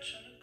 church.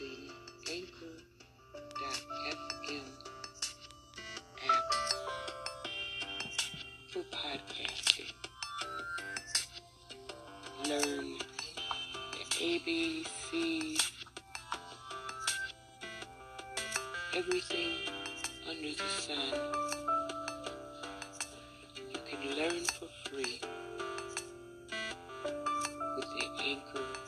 using anchor.fm app for podcasting. Learn the ABCs, everything under the sun. You can learn for free with the anchor.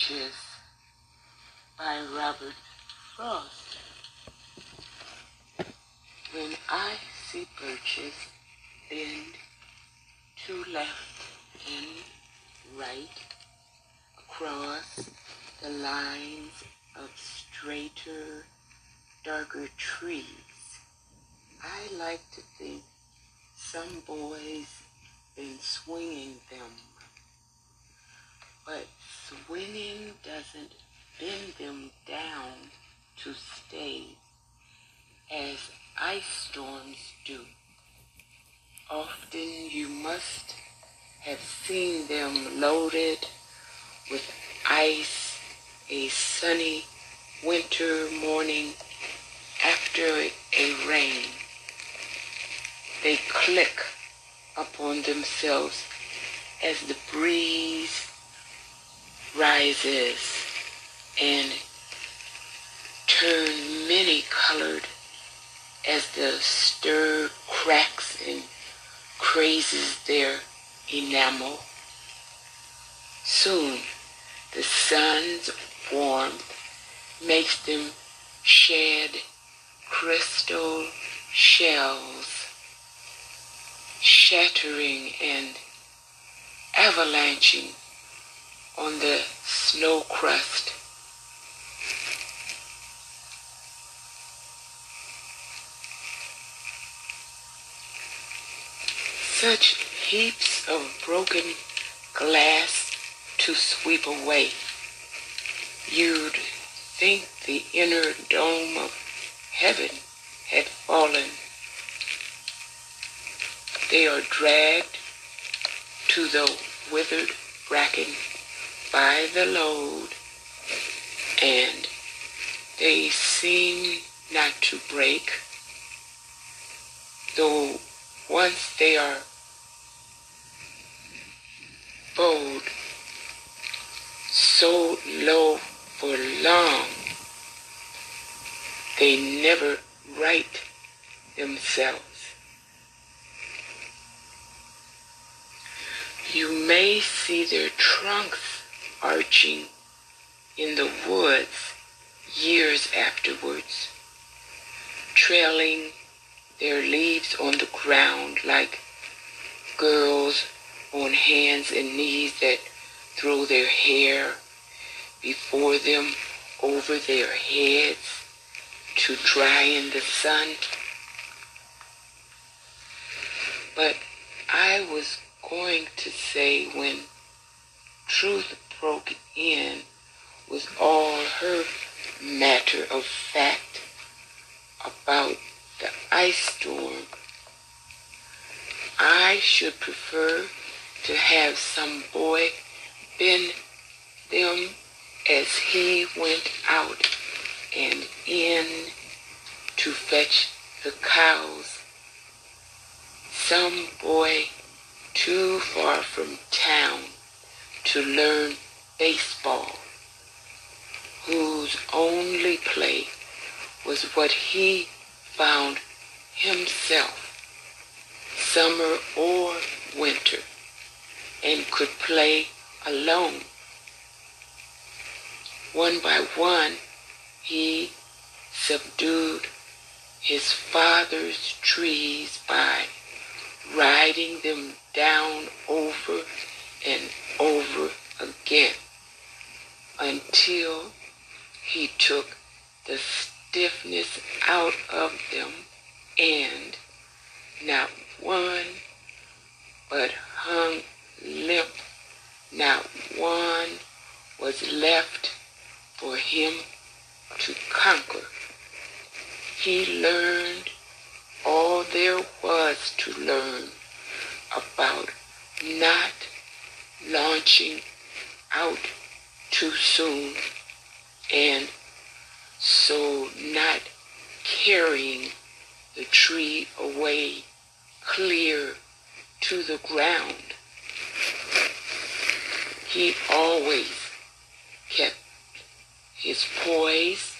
Birches by Robert Frost. When I see birches bend to left and right across the lines of straighter, darker trees, I like to think some boys been swinging them doesn't bend them down to stay as ice storms do. Often you must have seen them loaded with ice a sunny winter morning after a rain. They click upon themselves as the breeze and turn many colored as the stir cracks and crazes their enamel. Soon the sun's warmth makes them shed crystal shells, shattering and avalanching on the snow crust. Such heaps of broken glass to sweep away. You'd think the inner dome of heaven had fallen. They are dragged to the withered bracken by the load, and they seem not to break, though once they are bowed so low for long, they never right themselves. You may see their trunks arching in the woods years afterwards, trailing their leaves on the ground like girls on hands and knees that throw their hair before them over their heads to dry in the sun. But I was going to say when truth broke in with all her matter of fact about the ice storm, I should prefer to have some boy bend them as he went out and in to fetch the cows. Some boy too far from town to learn baseball, whose only play was what he found himself, summer or winter, and could play alone. one by one, he subdued his father's trees by riding them down over and over again until he took the stiffness out of them and not one but hung limp. Not one was left for him to conquer. He learned all there was to learn about not launching out too soon and so not carrying the tree away clear to the ground. He always kept his poise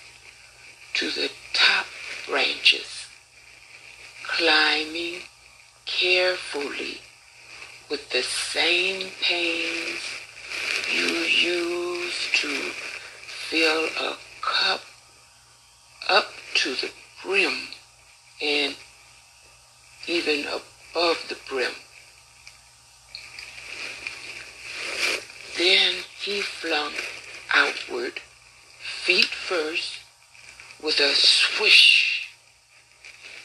to the top branches, climbing carefully with the same pains you use to fill a cup up to the brim and even above the brim. Then he flung outward, feet first, with a swish,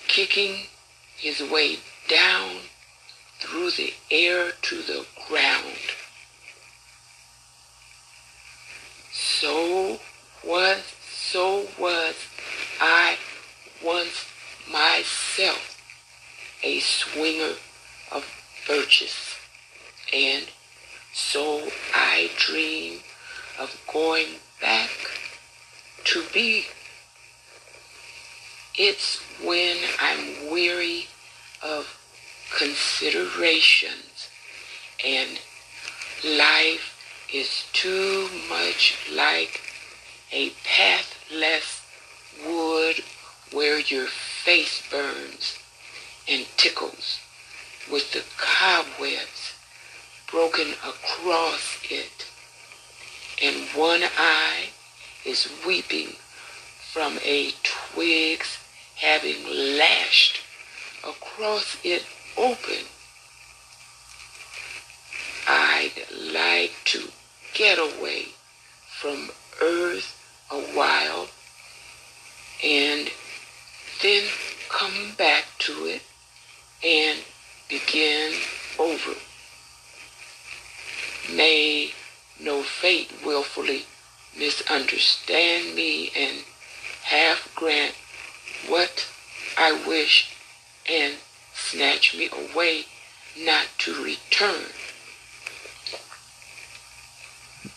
kicking his way down through the air to the ground. So was, so was I once myself a swinger of birches, and so I dream of going back to be. It's when I'm weary of considerations and life is too much like a pathless wood where your face burns and tickles with the cobwebs broken across it and one eye is weeping from a twig's having lashed across it open. I'd like to get away from earth a while and then come back to it and begin over. May no fate willfully misunderstand me and half grant what I wish and snatch me away not to return.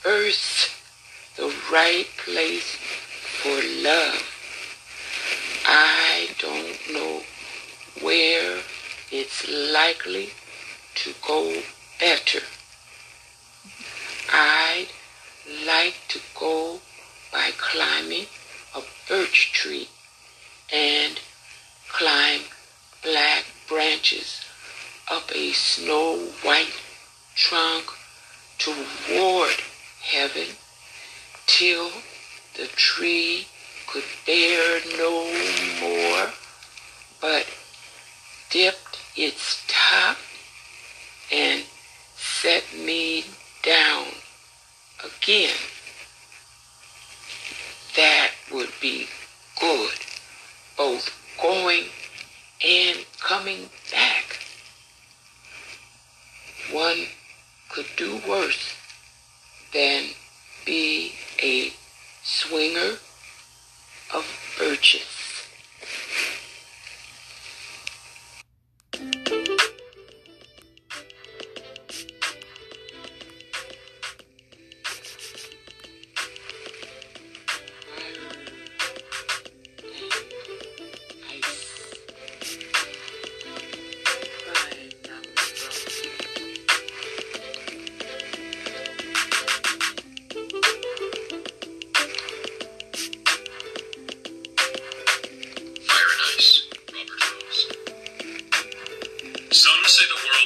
Earth's the right place for love. I don't know where it's likely to go better. I'd like to go by climbing a birch tree and climb black branches up a snow white trunk toward heaven till the tree could bear no more, but dipped its top and set me down again. That would be good, both going and coming back. One could do worse than be a swinger of birches.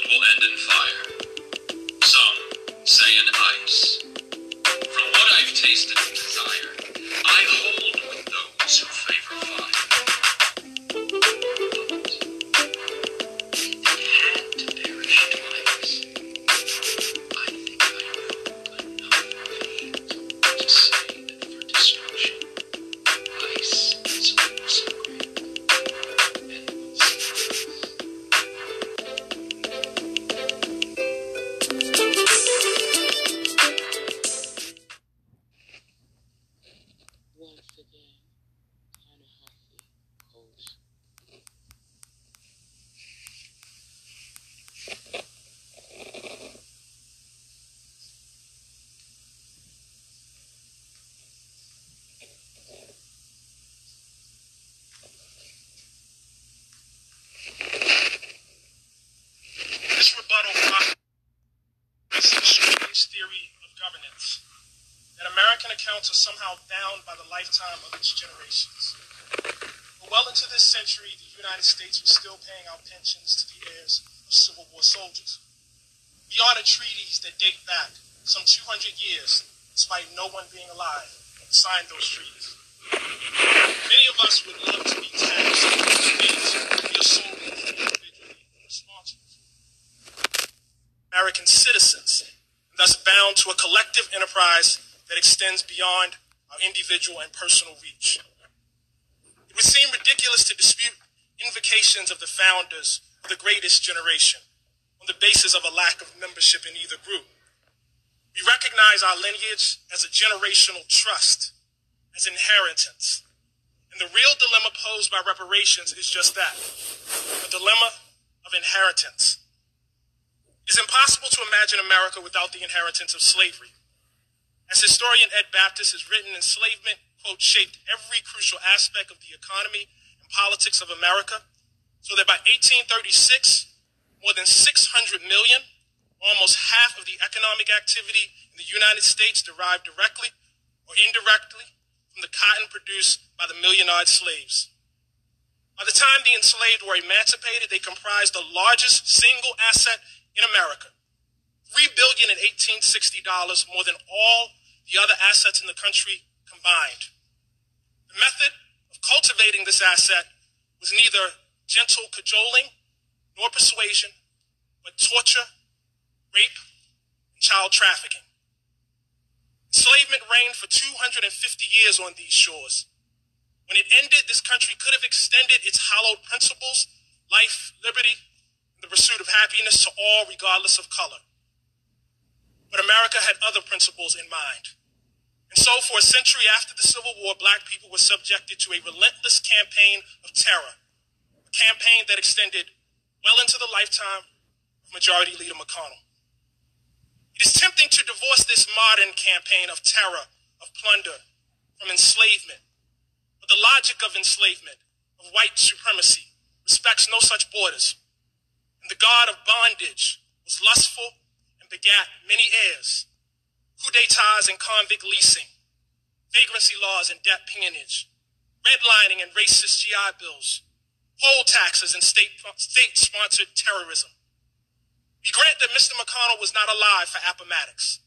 Will end in fire. Some say in ice. From what I've tasted. tasted and desired, generations. For well into this century, the United States was still paying out pensions to the heirs of Civil War soldiers. We honored treaties that date back some 200 years, despite no one being alive, signed those treaties. Many of us would love to be taxed are solely individually responsible. American citizens, thus bound to a collective enterprise that extends beyond individual and personal reach. It would seem ridiculous to dispute invocations of the founders of the greatest generation on the basis of a lack of membership in either group. We recognize our lineage as a generational trust, as inheritance. And the real dilemma posed by reparations is just that a dilemma of inheritance. It is impossible to imagine America without the inheritance of slavery. As historian Ed Baptist has written, enslavement, quote, shaped every crucial aspect of the economy and politics of America, so that by 1836, more than 600 million, almost half of the economic activity in the United States derived directly or indirectly from the cotton produced by the million-eyed slaves. By the time the enslaved were emancipated, they comprised the largest single asset in America. Three billion in 1860 dollars, more than all the other assets in the country combined. The method of cultivating this asset was neither gentle cajoling nor persuasion, but torture, rape, and child trafficking. Enslavement reigned for 250 years on these shores. When it ended, this country could have extended its hallowed principles, life, liberty, and the pursuit of happiness to all, regardless of color. But America had other principles in mind. And so, for a century after the Civil War, black people were subjected to a relentless campaign of terror, a campaign that extended well into the lifetime of Majority Leader McConnell. It is tempting to divorce this modern campaign of terror, of plunder, from enslavement. But the logic of enslavement, of white supremacy, respects no such borders. And the god of bondage was lustful begat many heirs. Coup d'etats and convict leasing, vagrancy laws and debt peonage, redlining and racist GI bills, poll taxes and state, state-sponsored terrorism. We grant that Mr. McConnell was not alive for Appomattox,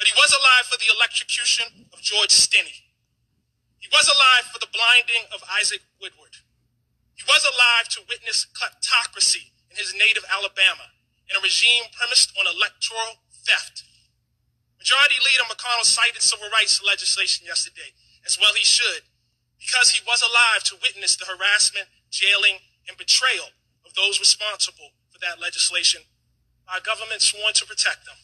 but he was alive for the electrocution of George Stinney. He was alive for the blinding of Isaac Woodard. He was alive to witness kleptocracy in his native Alabama and a regime premised on electoral theft. Majority Leader McConnell cited civil rights legislation yesterday, as well he should, because he was alive to witness the harassment, jailing, and betrayal of those responsible for that legislation by a government sworn to protect them.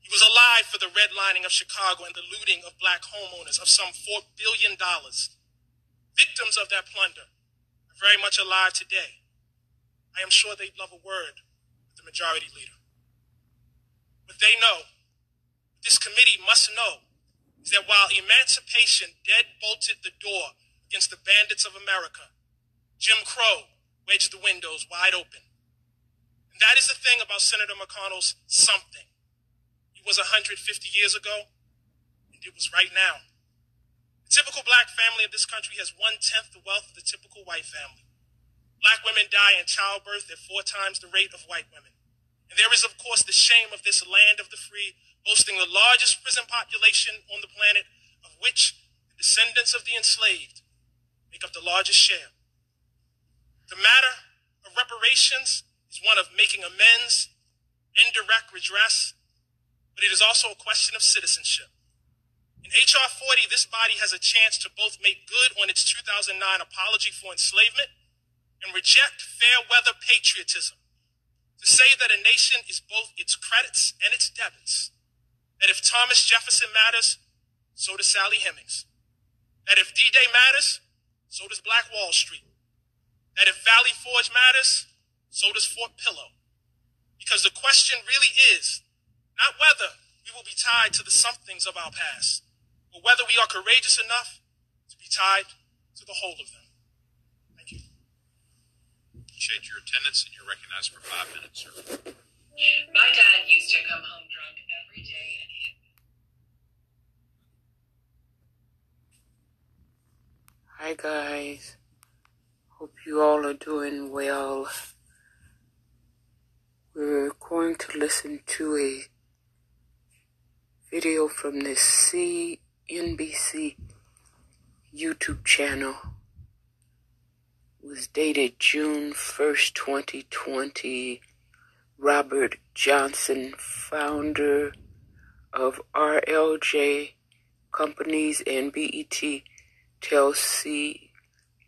He was alive for the redlining of Chicago and the looting of black homeowners of some $4 billion. Victims of that plunder are very much alive today. I am sure they'd love a word the majority leader. What they know, what this committee must know, is that while emancipation dead-bolted the door against the bandits of America, Jim Crow wedged the windows wide open. And that is the thing about Senator McConnell's something. It was 150 years ago, and it was right now. The typical black family of this country has one tenth the wealth of the typical white family. Black women die in childbirth at four times the rate of white women. And there is, of course, the shame of this land of the free, boasting the largest prison population on the planet, of which the descendants of the enslaved make up the largest share. The matter of reparations is one of making amends, indirect redress, but it is also a question of citizenship. In H.R. 40, this body has a chance to both make good on its 2009 apology for enslavement and reject fair weather patriotism. To say that a nation is both its credits and its debits. That if Thomas Jefferson matters, so does Sally Hemings. That if D Day matters, so does Black Wall Street. That if Valley Forge matters, so does Fort Pillow. Because the question really is not whether we will be tied to the somethings of our past, but whether we are courageous enough to be tied to the whole of them. Thank you. Appreciate your attendance and you're recognized for five minutes, sir. My dad used to come home drunk every day and hit me. Hi guys. Hope you all are doing well. We're going to listen to a video from the CNBC YouTube channel. Was dated June 1st, 2020. Robert Johnson, founder of RLJ Companies and BET, tells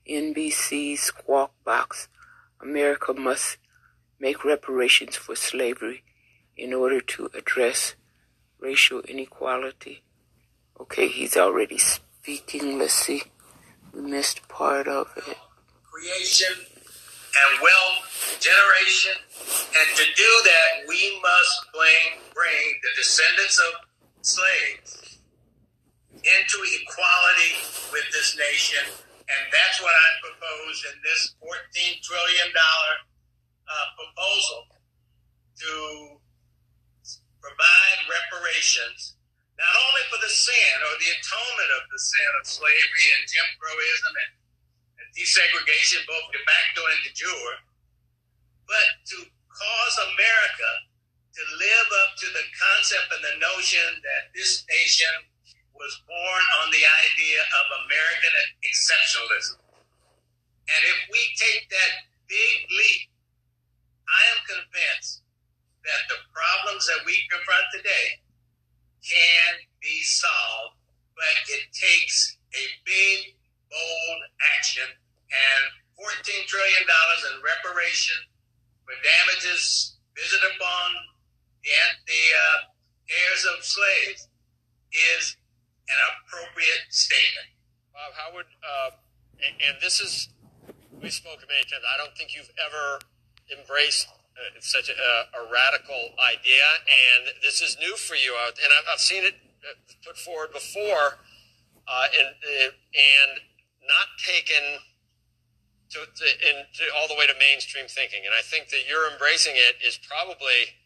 CNBC's Squawk Box America must make reparations for slavery in order to address racial inequality. Okay, he's already speaking. Let's see. We missed part of it. Creation and wealth generation. And to do that, we must bring, bring the descendants of slaves into equality with this nation. And that's what I propose in this $14 trillion uh, proposal to provide reparations, not only for the sin or the atonement of the sin of slavery and Jim Crowism and desegregation, both de facto and de jure, but to cause America to live up to the concept and the notion that this nation was born on the idea of American exceptionalism. And if we take that big leap, I am convinced that the problems that we confront today can be solved, but it takes a big, bold action and $14 trillion in reparation for damages visited upon the, the uh, heirs of slaves is an appropriate statement. Bob Howard, uh, and, and this is, we've spoken many times. I don't think you've ever embraced uh, such a, a radical idea, and this is new for you. Uh, And I've, I've seen it uh, put forward before, uh, and uh, and not taken to, to, in, to all the way to mainstream thinking. And I think that you're embracing it is probably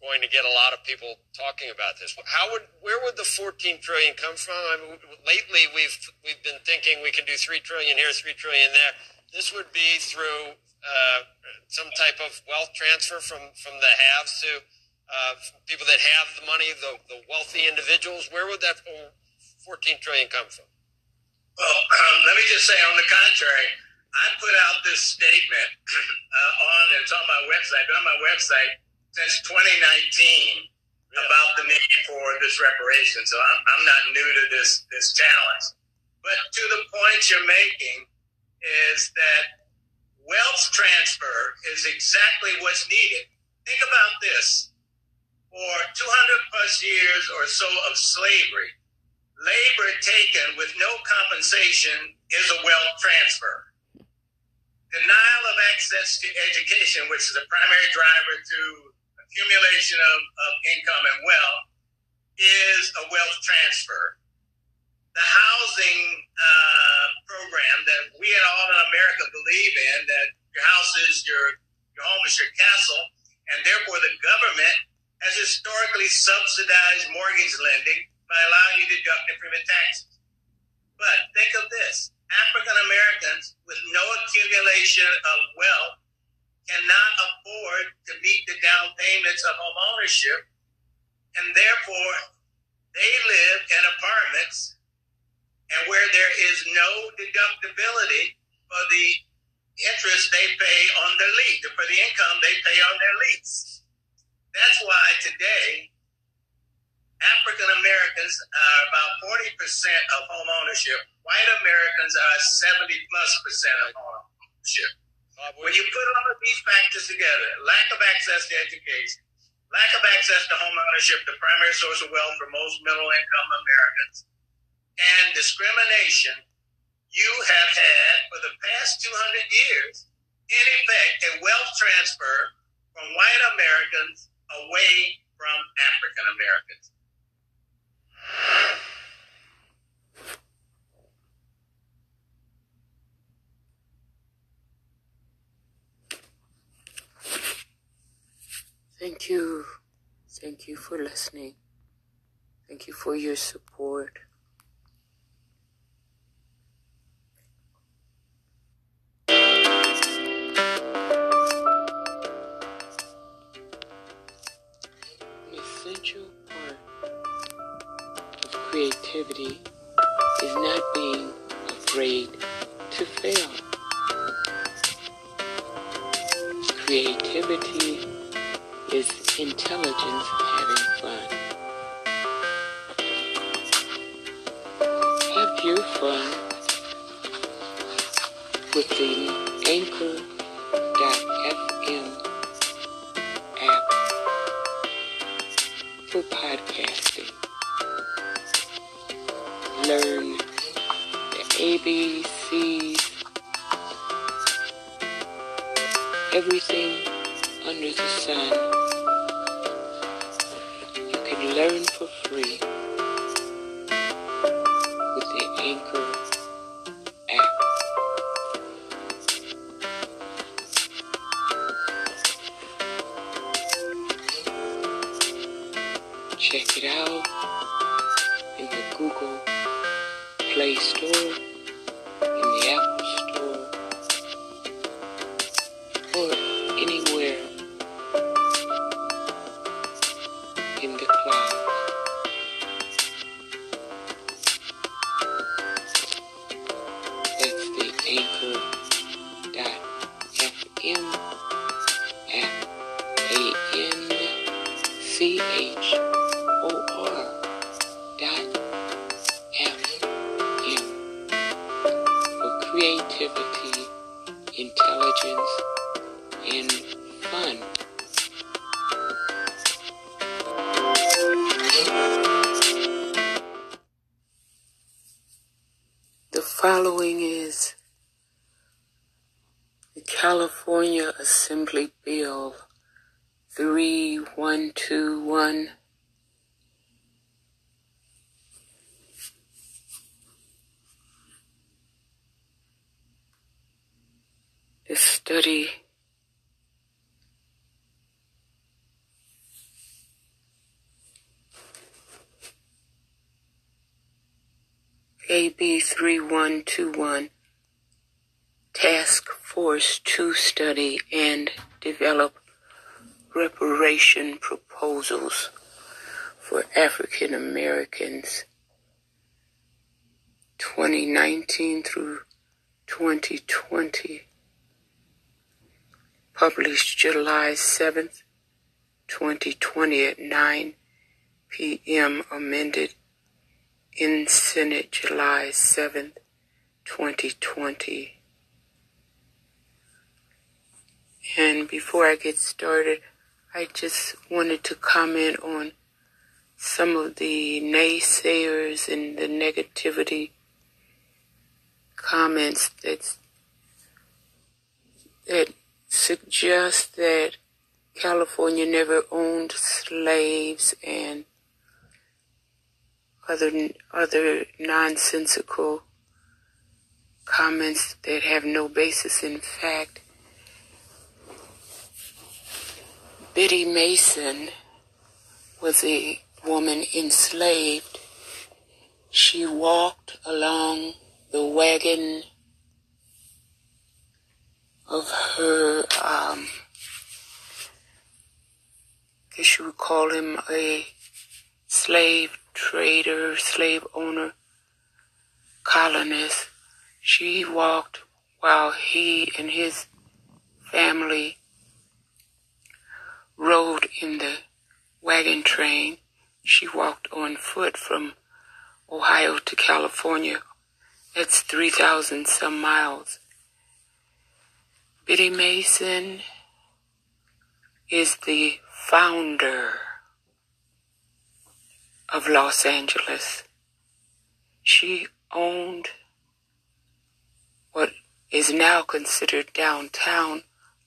going to get a lot of people talking about this. How would where would the 14 trillion come from? I mean, lately we've we've been thinking we can do three trillion here, three trillion there. This would be through uh, some type of wealth transfer from from the haves to uh, people that have the money, the the wealthy individuals. Where would that 14 trillion come from? Well, um, let me just say, on the contrary, I put out this statement uh, on it's on my website, been on my website since 2019 about the need for this reparation. So I'm, I'm not new to this this challenge. But to the point you're making is that wealth transfer is exactly what's needed. Think about this. For 200 plus years or so of slavery, labor taken with no compensation is a wealth transfer. Denial of access to education, which is a primary driver to accumulation of, of income and wealth, is a wealth transfer. The housing uh, program that we and all in America believe in, that your house is your, your home is your castle, and therefore the government has historically subsidized mortgage lending by allowing you to deduct it from your taxes. But think of this African Americans with no accumulation of wealth cannot afford to meet the down payments of home ownership and therefore they live in apartments and where there is no deductibility for the interest they pay on their lease, for the income they pay on their lease. That's why today African Americans are about 40% of home ownership. White Americans are 70 plus percent of home ownership. When you put all of these factors together, lack of access to education, lack of access to home ownership, the primary source of wealth for most middle income Americans, and discrimination, you have had for the past 200 years, in effect, a wealth transfer from white Americans away from African Americans. Thank you. Thank you for listening. Thank you for your support. Creativity is not being afraid to fail. Creativity is intelligence having fun. Have your fun with the Anchor.fm app for podcasting. The ABCs, everything under the sun. You can learn for free July 7th, 2020 at 9 p.m. Amended in Senate July 7th, 2020. And before I get started, I just wanted to comment on some of the naysayers and the negativity comments that that suggest that California never owned slaves and other other nonsensical comments that have no basis in fact. Biddy Mason was a woman enslaved. She walked along the wagon of her, um, guess you would call him a slave trader, slave owner, colonist. She walked while he and his family rode in the wagon train. She walked on foot from Ohio to California. That's 3,000 some miles. Biddy Mason is the founder of Los Angeles. She owned what is now considered downtown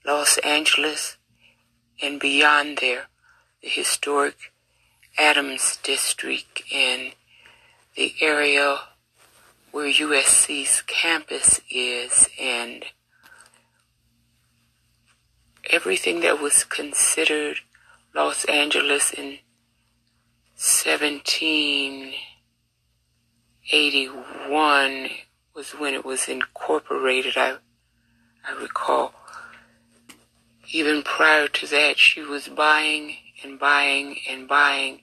Los Angeles and beyond there, the historic Adams District and the area where USC's campus is and everything that was considered Los Angeles in 1781 was when it was incorporated. I, I recall. Even prior to that, she was buying and buying and buying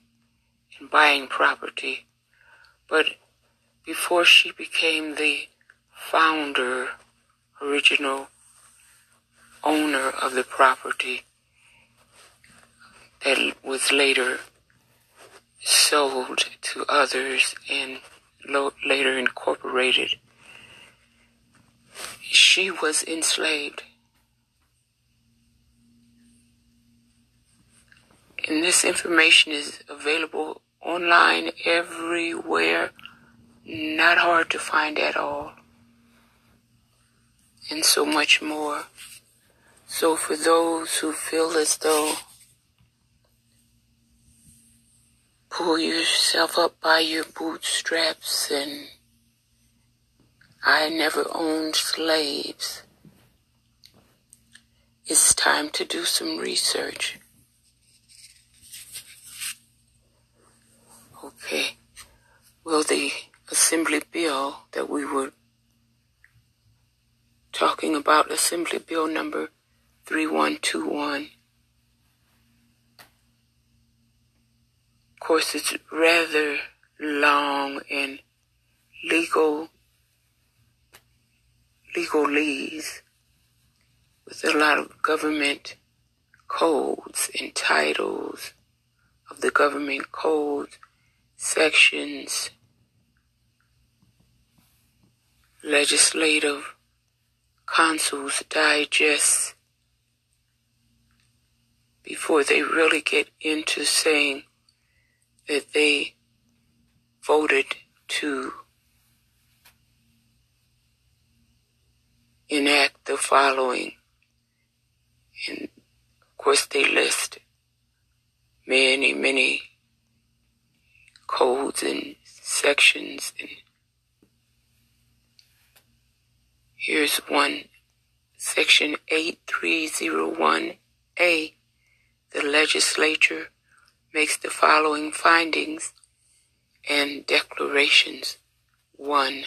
and buying property. But before she became the founder, original owner of the property that was later sold to others and lo- later incorporated, she was enslaved. And this information is available online everywhere, not hard to find at all, and so much more. So, for those who feel as though pull yourself up by your bootstraps and I never owned slaves, it's time to do some research. Okay. Well, the Assembly bill that we were talking about, Assembly Bill number 3121. Of course, it's rather long and legal, legalese with a lot of government codes and titles of the government codes, sections, legislative councils digest before they really get into saying that they voted to enact the following. And of course, they list many, many codes and sections. And here's one, section 8301A. The legislature makes the following findings and declarations. 1.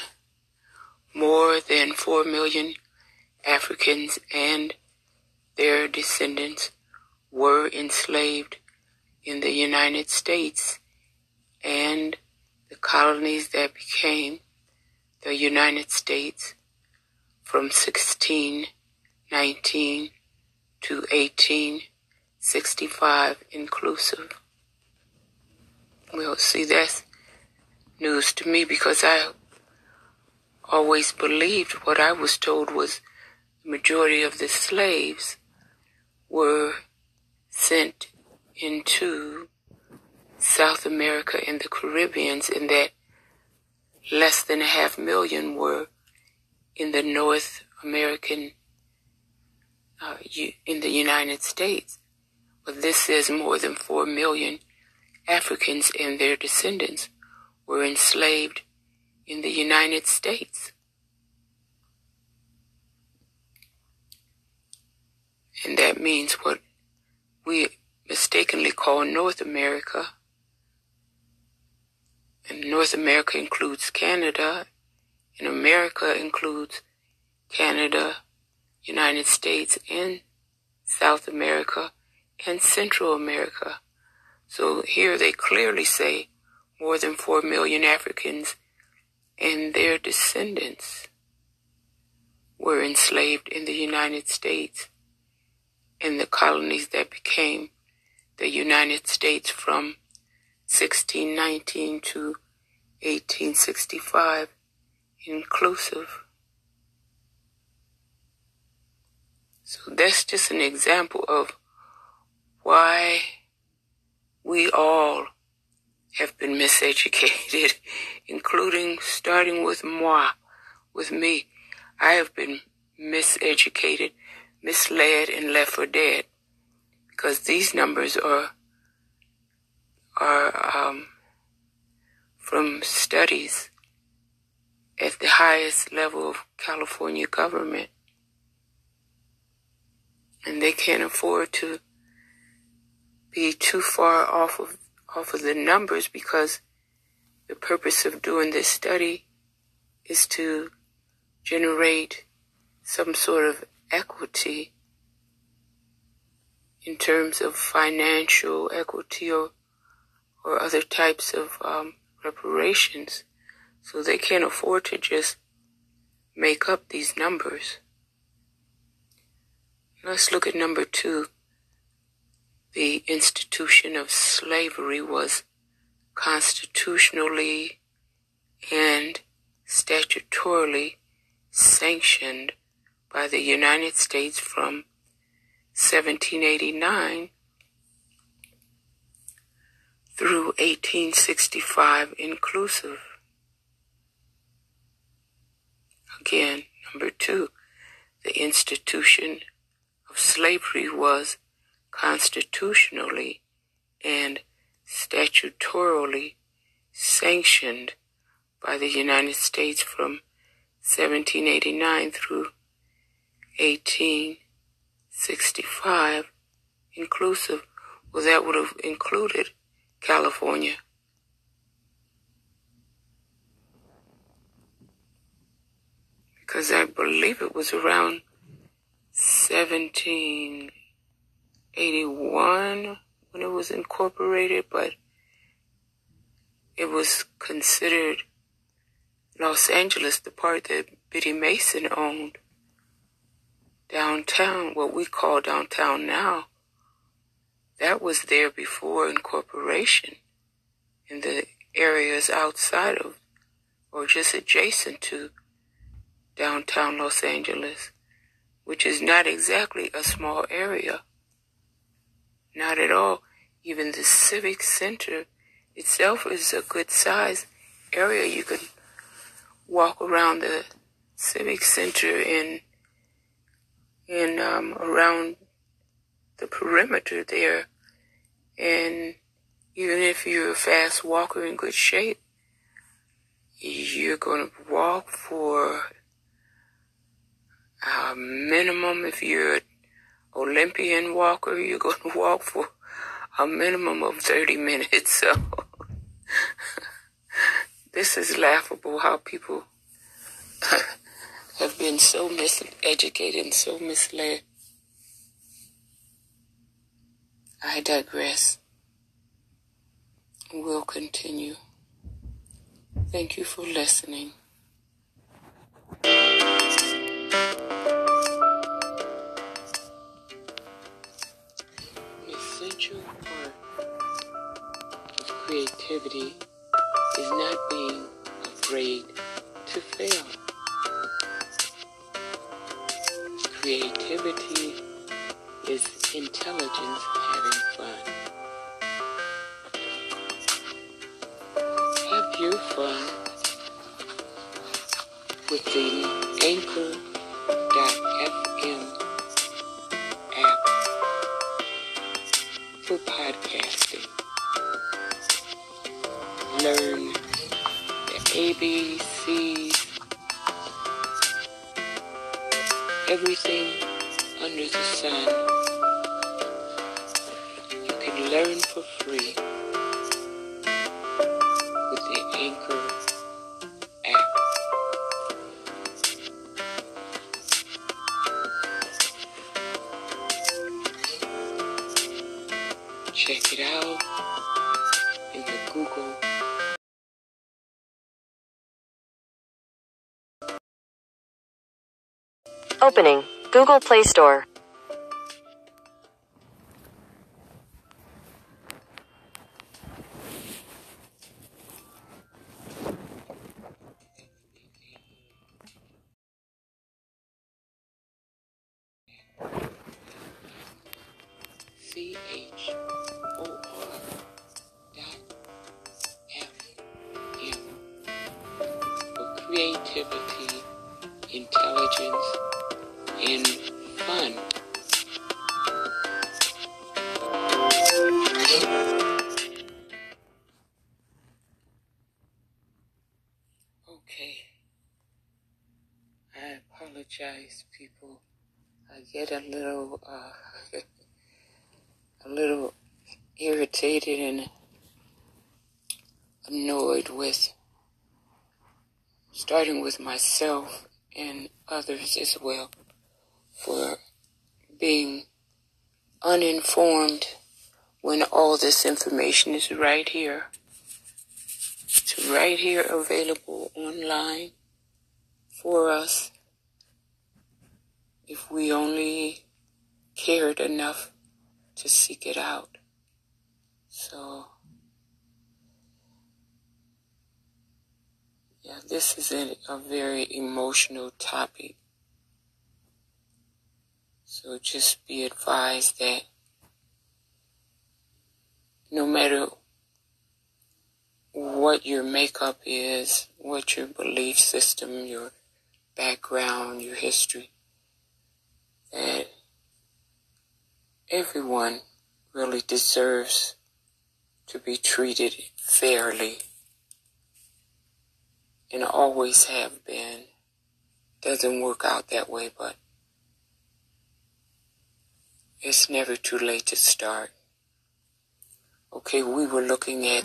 More than 4 million Africans and their descendants were enslaved in the United States and the colonies that became the United States from 1619 to 1865 inclusive. Well, see, that's news to me because I always believed what I was told was the majority of the slaves were sent into South America and the Caribbeans, and that less than a half million were in the North American, uh, in the United States. But this says more than four million Africans and their descendants were enslaved in the United States. And that means what we mistakenly call North America. And North America includes Canada, and America includes Canada, United States, and South America, and Central America. So here they clearly say more than 4 million Africans and their descendants were enslaved in the United States and the colonies that became the United States from 1619 to 1865 inclusive. So that's just an example of why we all have been miseducated, including starting with moi, with me. I have been miseducated, misled, and left for dead because these numbers are are um, from studies at the highest level of California government, and they can't afford to be too far off of off of the numbers because the purpose of doing this study is to generate some sort of equity in terms of financial equity or, or other types of um, reparations. So they can't afford to just make up these numbers. Let's look at number two. The institution of slavery was constitutionally and statutorily sanctioned by the United States from 1789 through 1865 inclusive. Again, number two, the institution of slavery was constitutionally and statutorily sanctioned by the United States from 1789 through 1865 inclusive. Well, that would have included California. Because I believe it was around 1781 when it was incorporated, but it was considered Los Angeles, the part that Biddy Mason owned, downtown, what we call downtown now, that was there before incorporation in the areas outside of or just adjacent to downtown Los Angeles, which is not exactly a small area. Not at all. Even the Civic Center itself is a good size area. You could walk around the Civic Center and and um, around the perimeter there. And even if you're a fast walker in good shape, you're going to walk for a minimum. If you're Olympian walker, you're going to walk for a minimum of 30 minutes. So this is laughable how people have been so miseducated and so misled. I digress. We'll continue. Thank you for listening. Creativity is not being afraid to fail. Creativity is intelligence having fun. Have your fun with the Anchor.fm app for podcasting. Learn the ABCs, everything under the sun. You can learn for free Opening. Google Play Store. Get a little, uh, a little irritated and annoyed with starting with myself and others as well for being uninformed when all this information is right here. It's right here available online for us if we only cared enough to seek it out. So, yeah, this is a, a very emotional topic. So just be advised that no matter what your makeup is, what your belief system, your background, your history, that everyone really deserves to be treated fairly and always have been. Doesn't work out that way, but it's never too late to start. Okay, we were looking at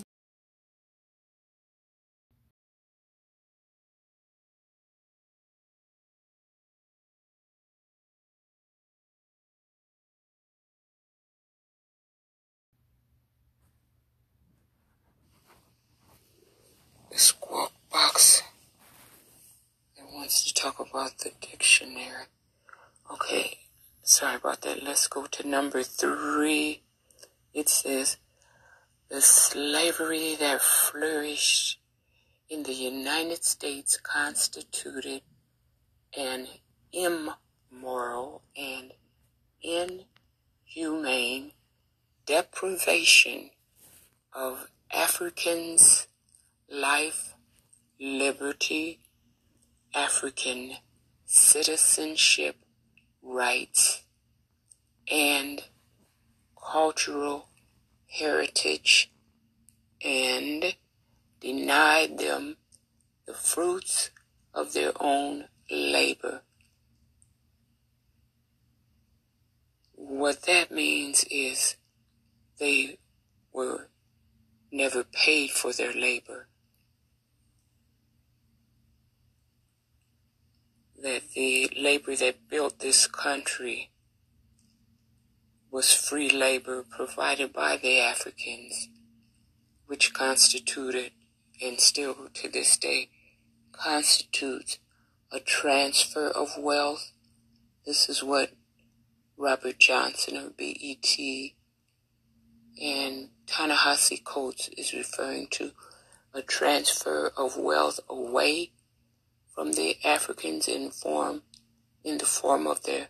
the squawk box that wants to talk about the dictionary. Okay, sorry about that. Let's go to number three. It says, the slavery that flourished in the United States constituted an immoral and inhumane deprivation of Africans' life, liberty, African citizenship rights, and cultural heritage, and denied them the fruits of their own labor. What that means is they were never paid for their labor. That the labor that built this country was free labor provided by the Africans, which constituted, and still to this day, constitutes a transfer of wealth. This is what Robert Johnson of BET and Ta-Nehisi Coates is referring to a transfer of wealth away from the Africans in form in the form of their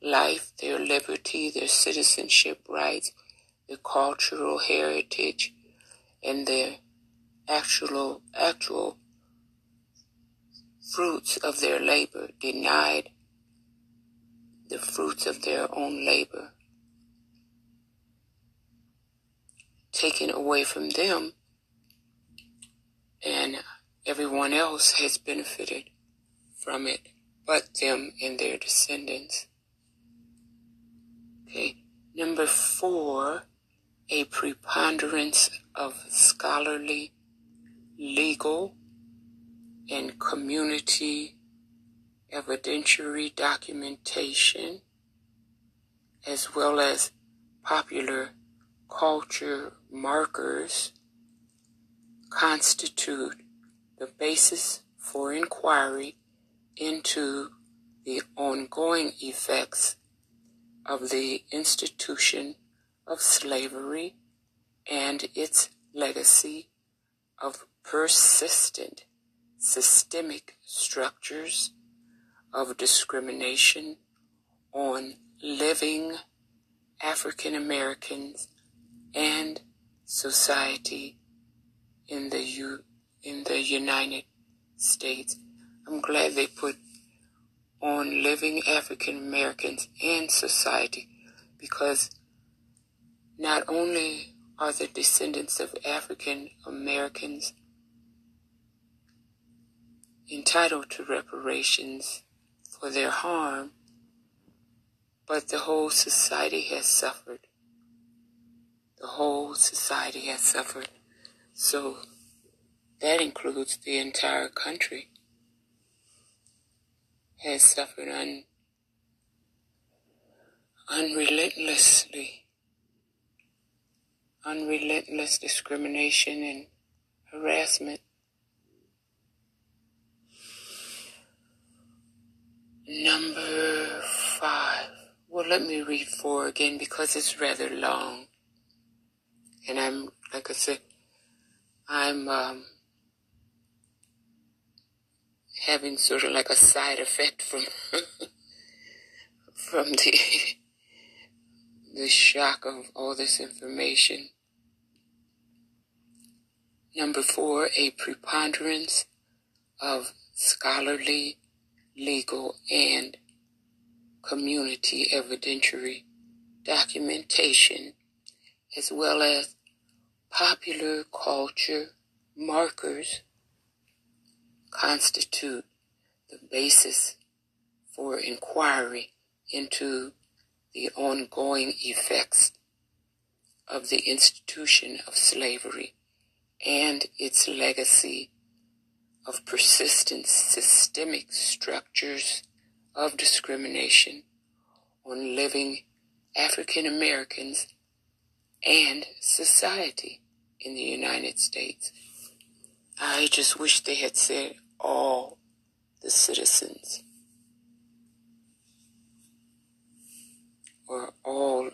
life, their liberty, their citizenship rights, their cultural heritage, and their actual actual fruits of their labor, denied the fruits of their own labor, taken away from them, and everyone else has benefited from it but them and their descendants. Okay, number four, a preponderance of scholarly, legal, and community evidentiary documentation, as well as popular culture markers, constitute the basis for inquiry into the ongoing effects of the institution of slavery and its legacy of persistent systemic structures of discrimination on living African Americans and society in the U- in the United States. I'm glad they put on living African Americans and society because not only are the descendants of African Americans entitled to reparations for their harm, but the whole society has suffered. The whole society has suffered. So that includes the entire country has suffered un, unrelentlessly, unrelentless discrimination and harassment. Number five. Well, let me read four again because it's rather long. And I'm, like I said, I'm um, having sort of like a side effect from from the the shock of all this information. Number four, a preponderance of scholarly, legal, and community evidentiary documentation, as well as popular culture markers constitute the basis for inquiry into the ongoing effects of the institution of slavery and its legacy of persistent systemic structures of discrimination on living African Americans and society in the United States. I just wish they had said all the citizens or all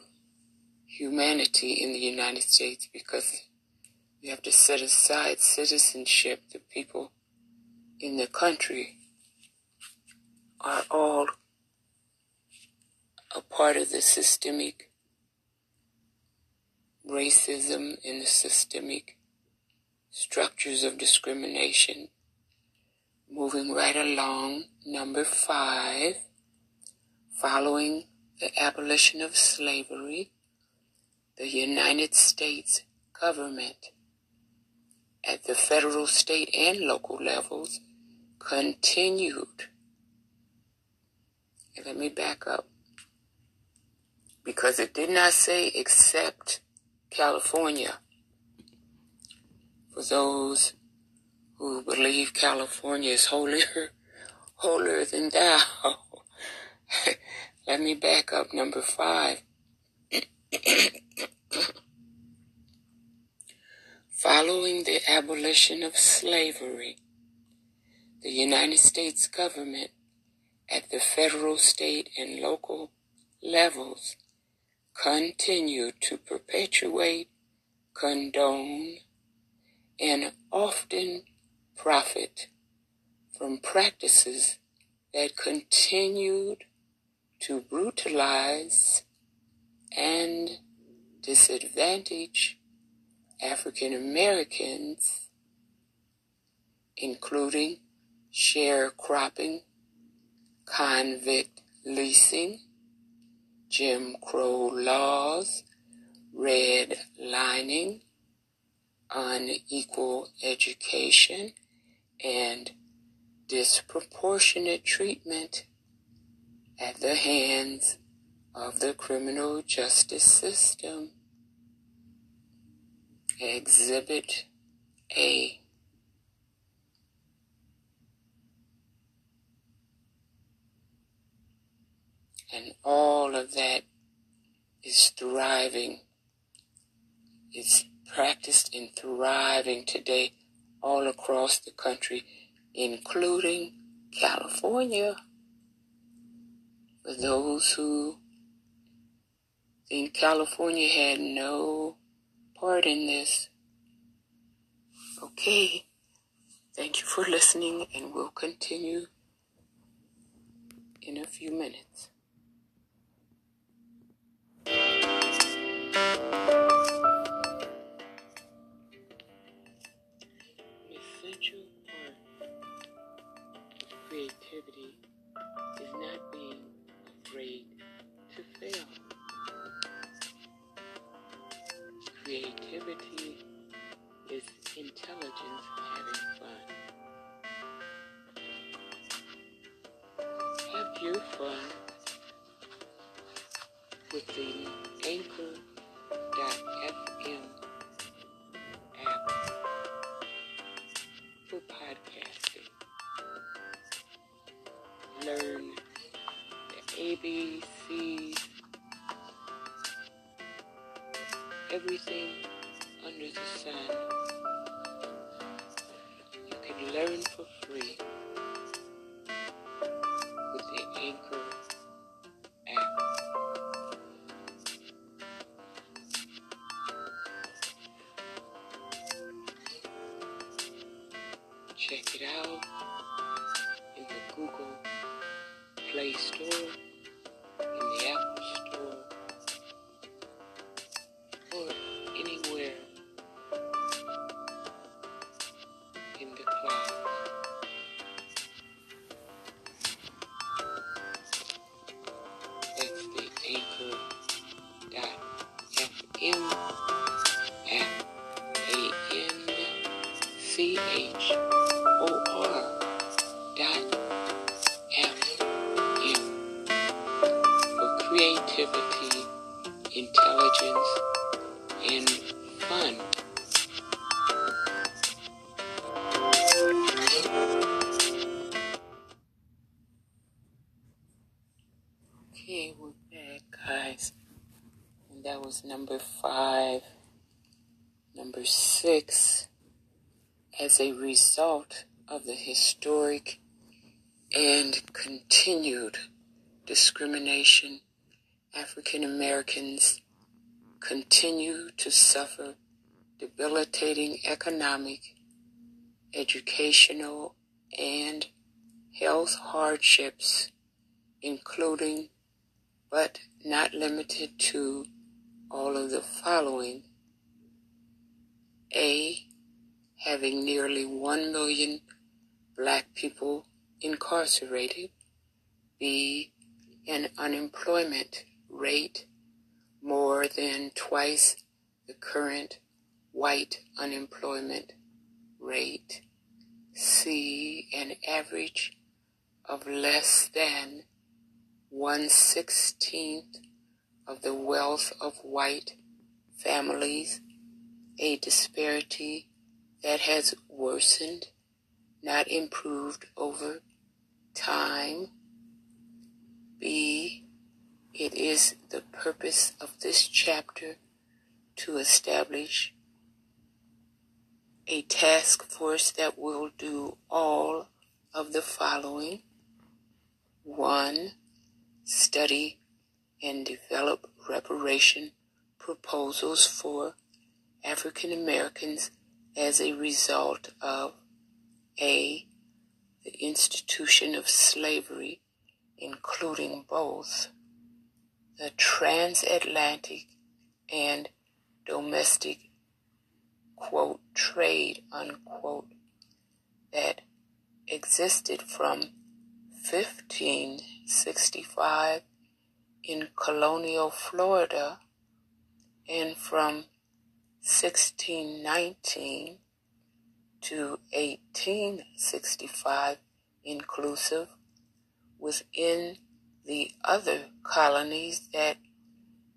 humanity in the United States because we have to set aside citizenship. The people in the country are all a part of the systemic racism and the systemic structures of discrimination. Moving right along, number five, following the abolition of slavery, the United States government at the federal, state, and local levels continued. And let me back up because it did not say except California. For those who believe California is holier, holier than thou. Let me back up number five. Following the abolition of slavery, the United States government at the federal, state, and local levels continued to perpetuate, condone, and often profit from practices that continued to brutalize and disadvantage African Americans, including sharecropping, convict leasing, Jim Crow laws, redlining, unequal education, and disproportionate treatment at the hands of the criminal justice system. Exhibit A. And all of that is thriving. It's practiced and thriving today all across the country, including California. For those who think California had no part in this, okay. Thank you for listening, and we'll continue in a few minutes. The Anchor.fm app for podcasting. Learn the ABCs, everything under the sun. As a result of the historic and continued discrimination, African Americans continue to suffer debilitating economic, educational, and health hardships, including but not limited to all of the following. A. Having nearly 1 million black people incarcerated. B. An unemployment rate more than twice the current white unemployment rate. C. An average of less than one sixteenth of the wealth of white families, a disparity that has worsened, not improved over time. B. It is the purpose of this chapter to establish a task force that will do all of the following. One, study and develop reparation proposals for African Americans as a result of A. The institution of slavery, including both the transatlantic and domestic quote trade unquote that existed from 1565 in colonial Florida and from 1619 to 1865 inclusive within the other colonies that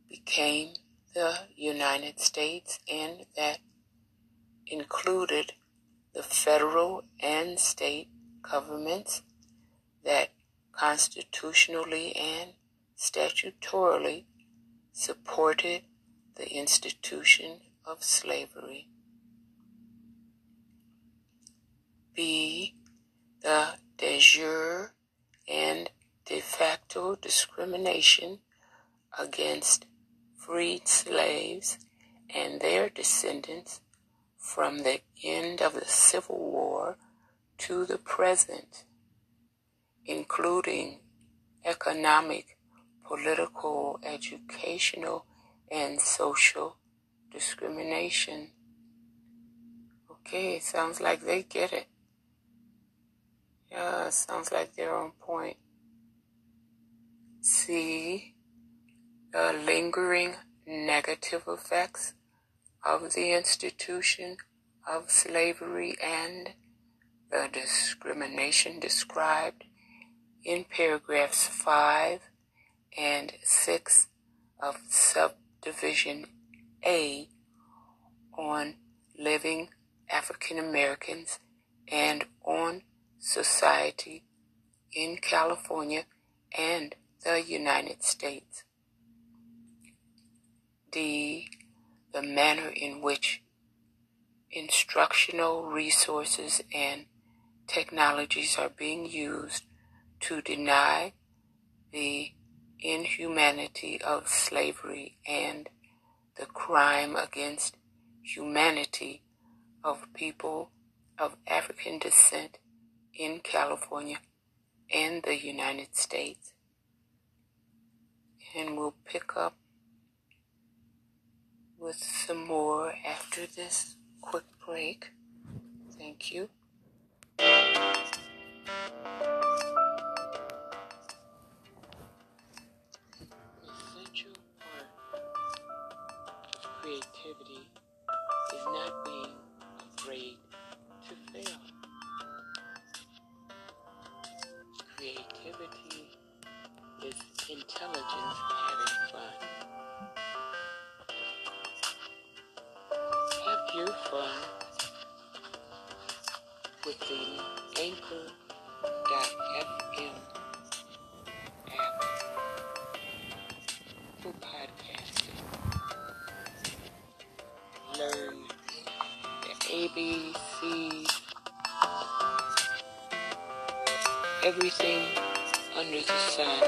became the United States and that included the federal and state governments that constitutionally and statutorily supported the institution of slavery. B. The de jure and de facto discrimination against freed slaves and their descendants from the end of the Civil War to the present, including economic, political, educational, and social discrimination. Okay, sounds like they get it. Yeah, sounds like they're on point. C The lingering negative effects of the institution of slavery and the discrimination described in paragraphs 5 and 6 of subdivision A on living African Americans and on society in California and the United States. D. The manner in which instructional resources and technologies are being used to deny the inhumanity of slavery and the crime against humanity of people of African descent in California and the United States. And we'll pick up with some more after this quick break. Thank you. ABCs, everything under the sun.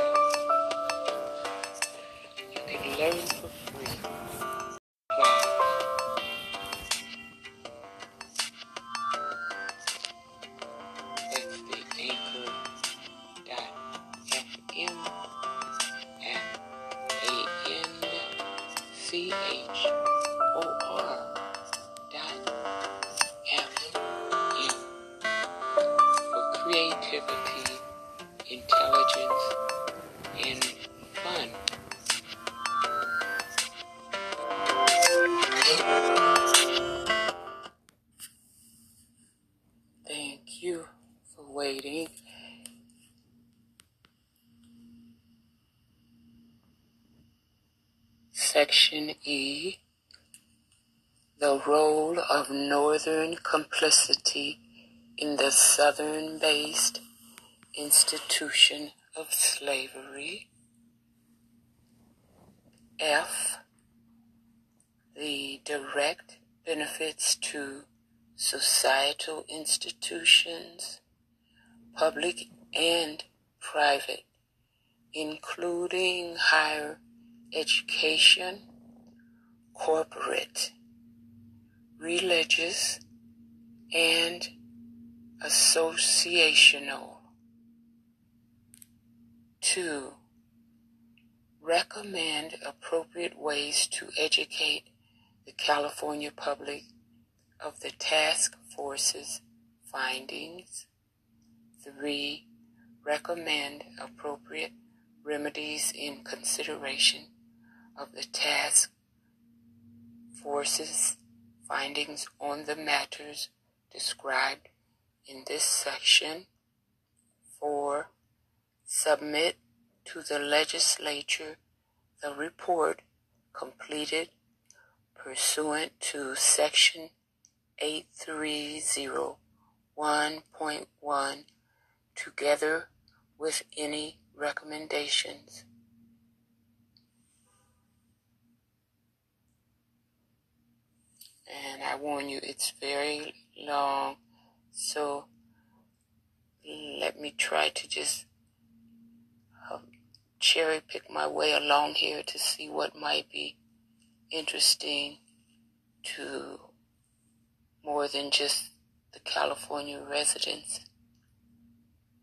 You can learn for Northern complicity in the Southern based institution of slavery. F. The direct benefits to societal institutions, public and private, including higher education, corporate, religious, and associational. 2. Recommend appropriate ways to educate the California public of the task force's findings. 3. Recommend appropriate remedies in consideration of the task force's findings on the matters described in this section. 4. Submit to the legislature the report completed pursuant to section 8301.1 together with any recommendations. And I warn you, it's very long, so let me try to just um, cherry pick my way along here to see what might be interesting to more than just the California residents.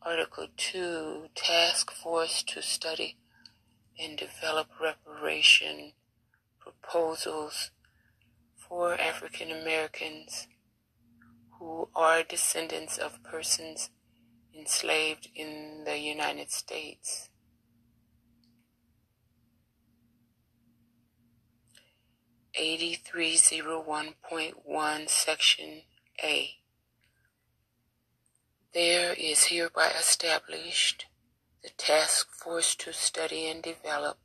Article 2 Task Force to study and develop reparation proposals for African Americans who are descendants of persons enslaved in the United States. Eighty-three zero one point one, Section A. There is hereby established the task force to study and develop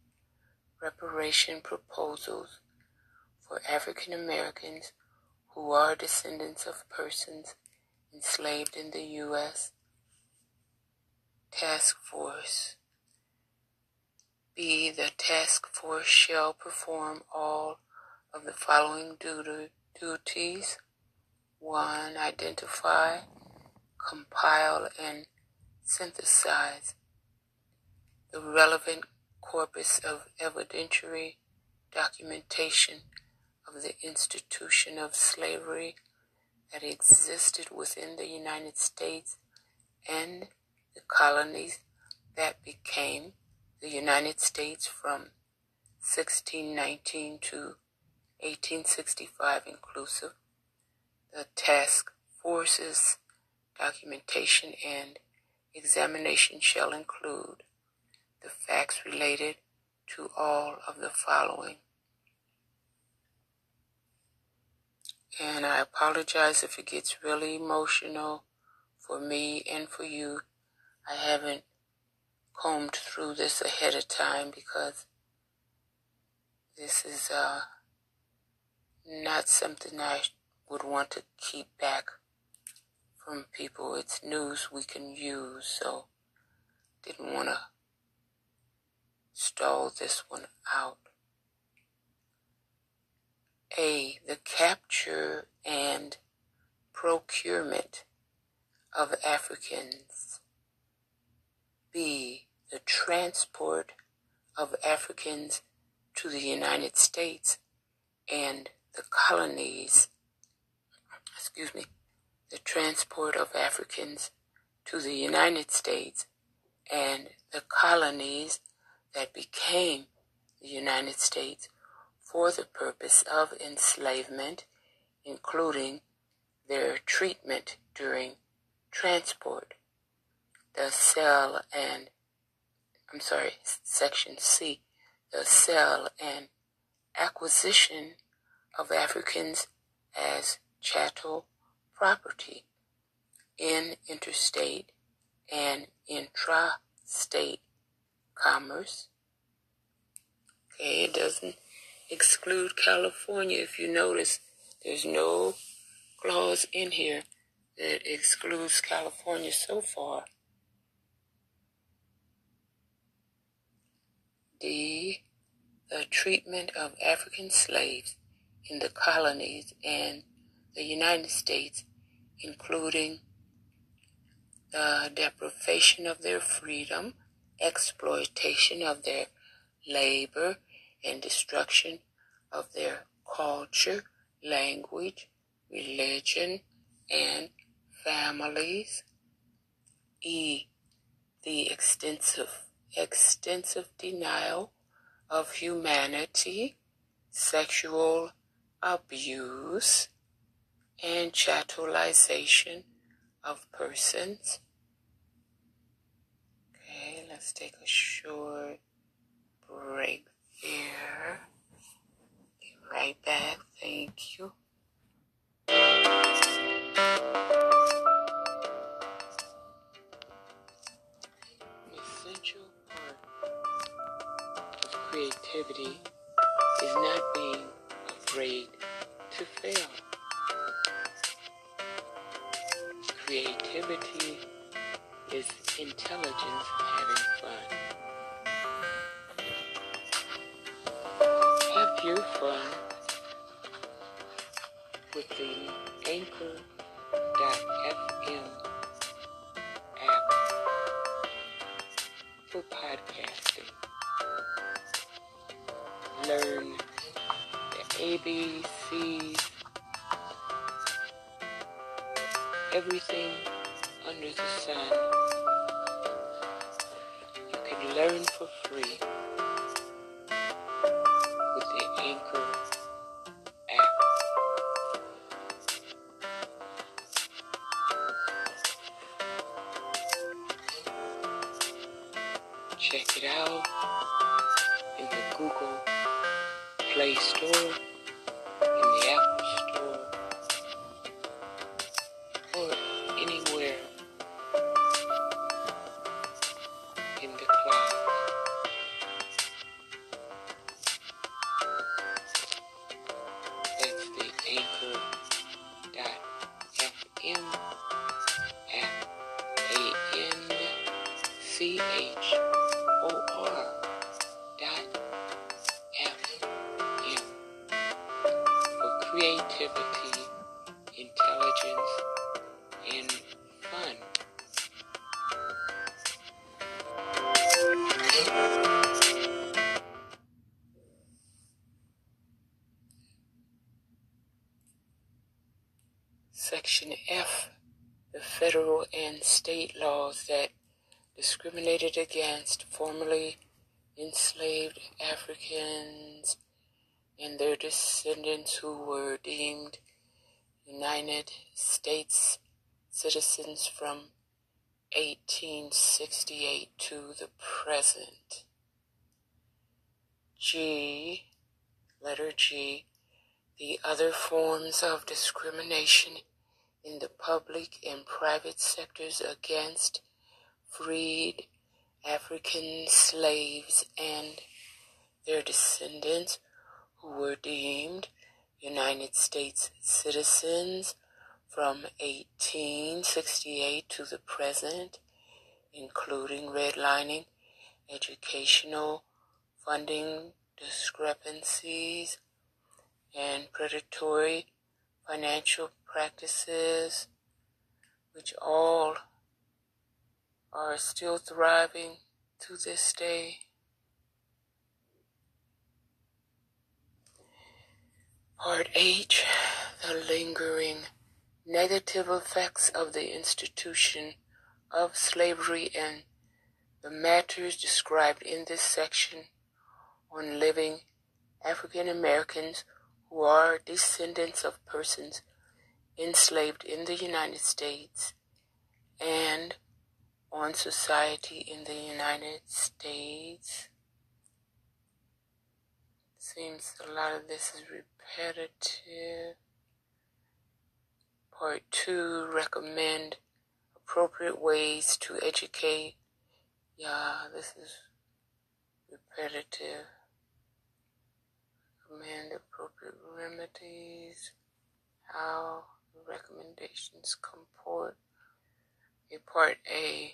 reparation proposals for African Americans who are descendants of persons enslaved in the U.S. Task Force. B. The task force shall perform all of the following duties. 1. Identify, compile, and synthesize the relevant corpus of evidentiary documentation of the institution of slavery that existed within the United States and the colonies that became the United States from 1619 to 1865 inclusive. The task force's documentation and examination shall include the facts related to all of the following. And I apologize if it gets really emotional for me and for you. I haven't combed through this ahead of time because this is uh, not something I would want to keep back from people. It's news we can use, so didn't want to stall this one out. A. The capture and procurement of Africans. B. The transport of Africans to the United States and the colonies. Excuse me. The transport of Africans to the United States and the colonies that became the United States for the purpose of enslavement, including their treatment during transport. The sale and, I'm sorry, section C, the sale and acquisition of Africans as chattel property in interstate and intra-state commerce. Okay, it doesn't exclude California. If you notice, there's no clause in here that excludes California so far. D. The treatment of African slaves in the colonies and the United States, including the deprivation of their freedom, exploitation of their labor, and destruction of their culture, language, religion, and families. E. The extensive, extensive denial of humanity, sexual abuse, and chattelization of persons. Okay, let's take a short break here. Be right back. Thank you. Creativity is not being afraid to fail. Creativity is intelligence having fun. Have your fun with the Anchor.fm everything under the sun. You can learn for free laws that discriminated against formerly enslaved Africans and their descendants who were deemed United States citizens from 1868 to the present. G, letter G, the other forms of discrimination public and private sectors against freed African slaves and their descendants who were deemed United States citizens from 1868 to the present, including redlining, educational funding discrepancies, and predatory financial practices, which all are still thriving to this day. Part H The lingering negative effects of the institution of slavery and the matters described in this section on living African Americans who are descendants of persons enslaved in the United States and on society in the United States. Seems a lot of this is repetitive. Part two, recommend appropriate ways to educate. Yeah, this is repetitive. Recommend appropriate remedies. How recommendations comport. A part A.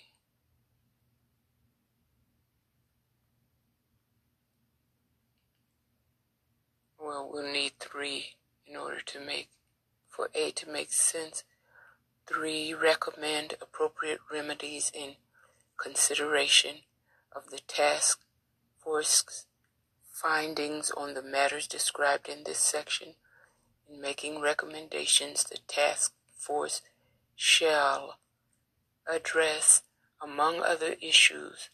Well, we'll need three in order to make, for A to make sense. Three, recommend appropriate remedies in consideration of the task force findings on the matters described in this section. In making recommendations, the task force shall address, among other issues,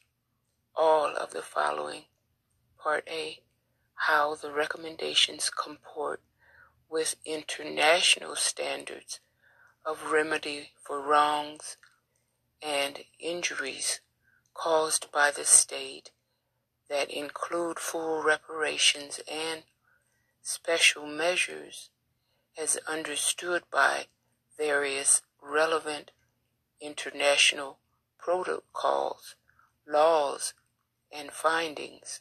all of the following. Part A How the recommendations comport with international standards of remedy for wrongs and injuries caused by the state that include full reparations and special measures as understood by various relevant international protocols, laws, and findings.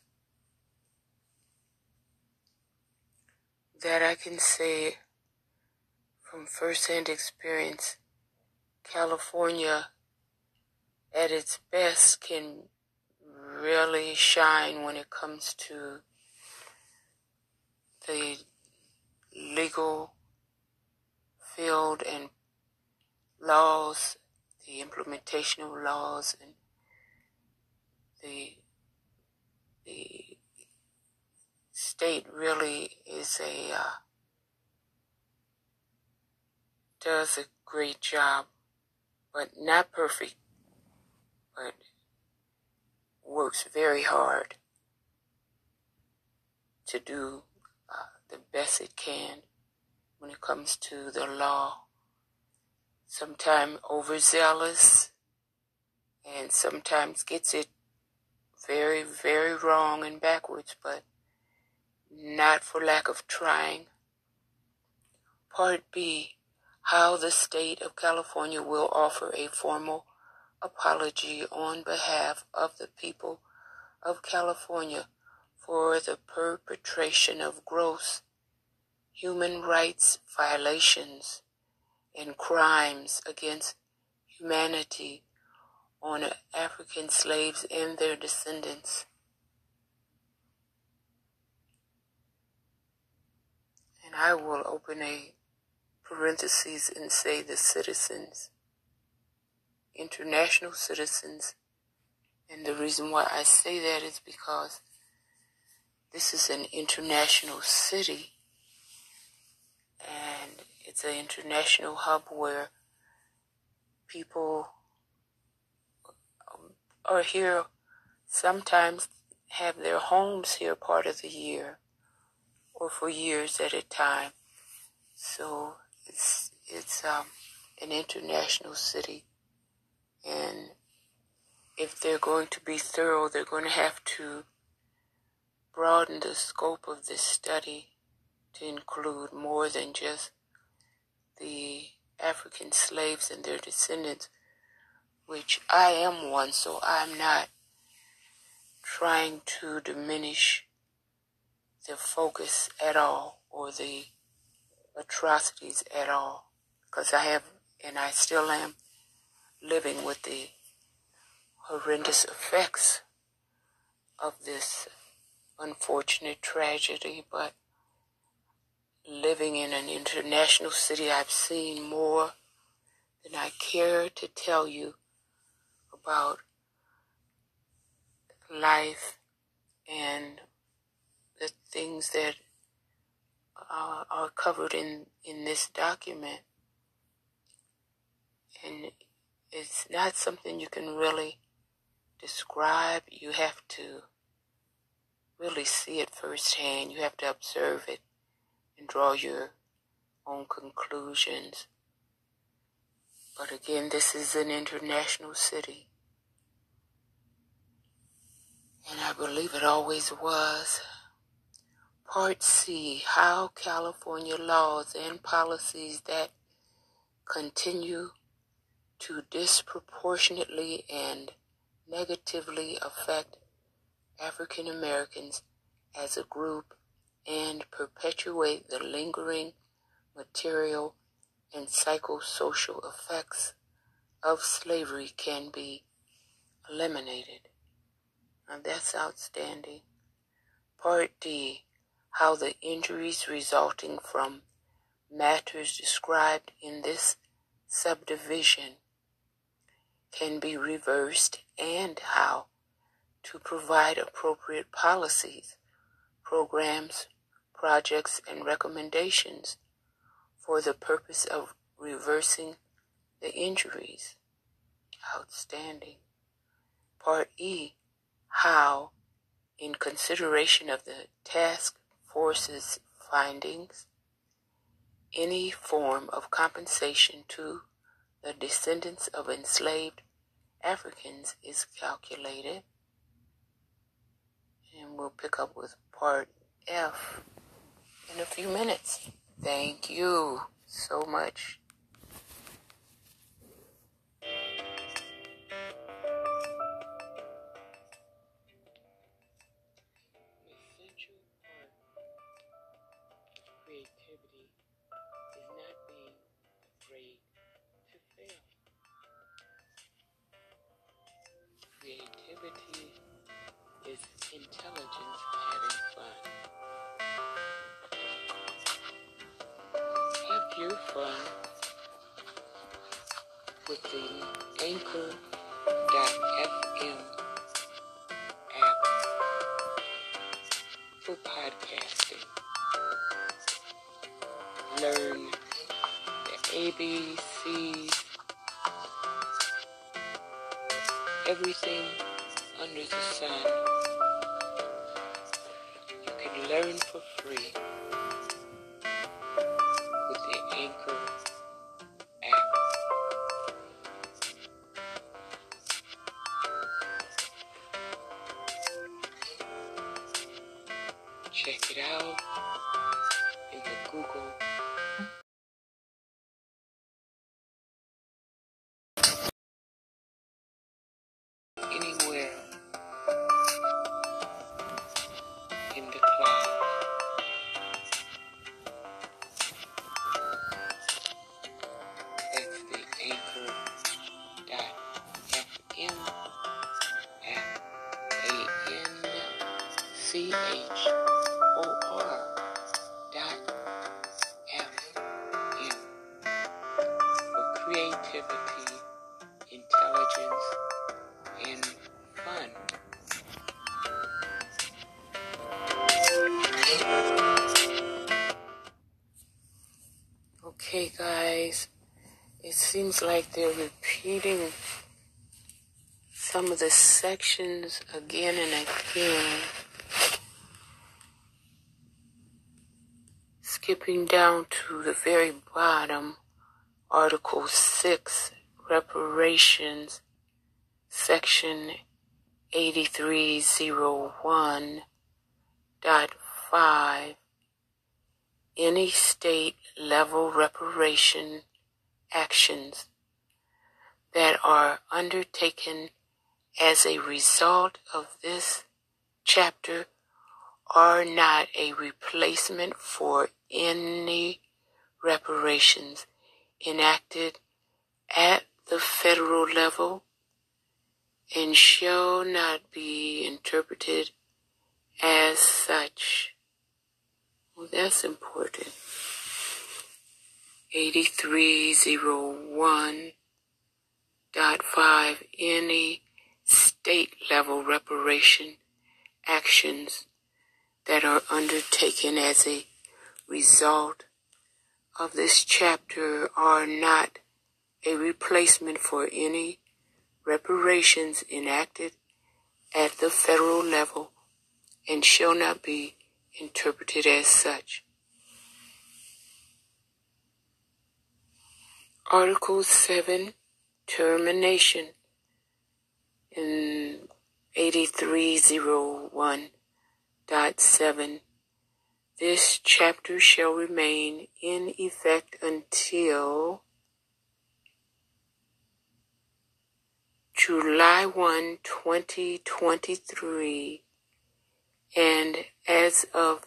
That I can say from firsthand experience, California at its best can really shine when it comes to the legal and laws, the implementation of laws, and the the state really is a uh, does a great job, but not perfect, but works very hard to do uh, the best it can when it comes to the law. Sometimes overzealous and sometimes gets it very, very wrong and backwards, but not for lack of trying. Part B How the state of California will offer a formal apology on behalf of the people of California for the perpetration of gross human rights violations and crimes against humanity on African slaves and their descendants. And I will open a parenthesis and say the citizens, international citizens. And the reason why I say that is because this is an international city and it's an international hub where people are here sometimes have their homes here part of the year or for years at a time. So it's it's um, an international city, and if they're going to be thorough, they're going to have to broaden the scope of this study to include more than just the African slaves and their descendants, which I am one, so I'm not trying to diminish the focus at all or the atrocities at all because I have and I still am living with the horrendous effects of this unfortunate tragedy but living in an international city I've seen more than I care to tell you about life and the things that uh, are covered in, in this document. And it's not something you can really describe. You have to really see it firsthand. You have to observe it draw your own conclusions. But again, this is an international city. And I believe it always was. Part C How California laws and policies that continue to disproportionately and negatively affect African Americans as a group and perpetuate the lingering material and psychosocial effects of slavery can be eliminated. And that's outstanding. Part D how the injuries resulting from matters described in this subdivision can be reversed and how to provide appropriate policies, programs, projects, and recommendations for the purpose of reversing the injuries. Outstanding. Part E, how, in consideration of the task force's findings, any form of compensation to the descendants of enslaved Africans is calculated. And we'll pick up with part F in a few minutes. Thank you so much. With the Anchor.fm app. for podcasting. Learn the ABCs, everything under the sun. You can learn for free they're repeating some of the sections again and again. Skipping down to the very bottom, Article 6, Reparations, Section 8301.5 any state level reparation actions that are undertaken as a result of this chapter are not a replacement for any reparations enacted at the federal level and shall not be interpreted as such. Well, that's important. 8301.5 Any state level reparation actions that are undertaken as a result of this chapter are not a replacement for any reparations enacted at the federal level and shall not be interpreted as such. Article 7 Termination in 8301.7 This chapter shall remain in effect until July 1, 2023 and as of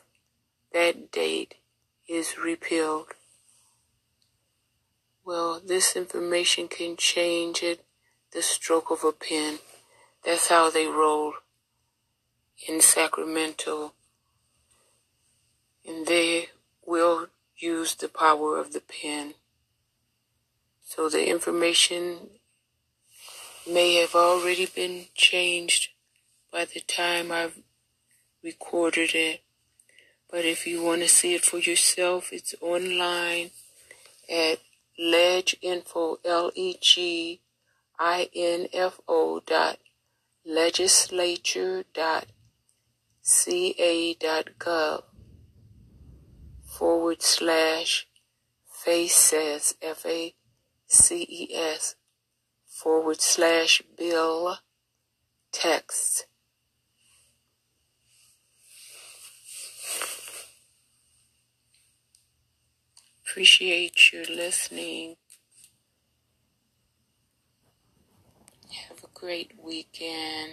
that date is repealed. Well, this information can change at the stroke of a pen. That's how they roll in Sacramento. And they will use the power of the pen. So the information may have already been changed by the time I've recorded it. But if you want to see it for yourself, it's online at leginfo, L-E-G-I-N-F-O dot legislature dot ca dot gov forward slash faces, F-A-C-E-S forward slash bill text. Appreciate you listening. Have a great weekend.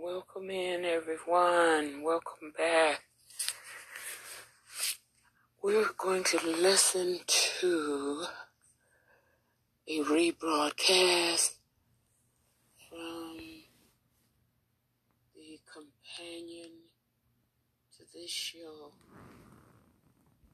Welcome in, everyone. Welcome back. We're going to listen to a rebroadcast from the companion to this show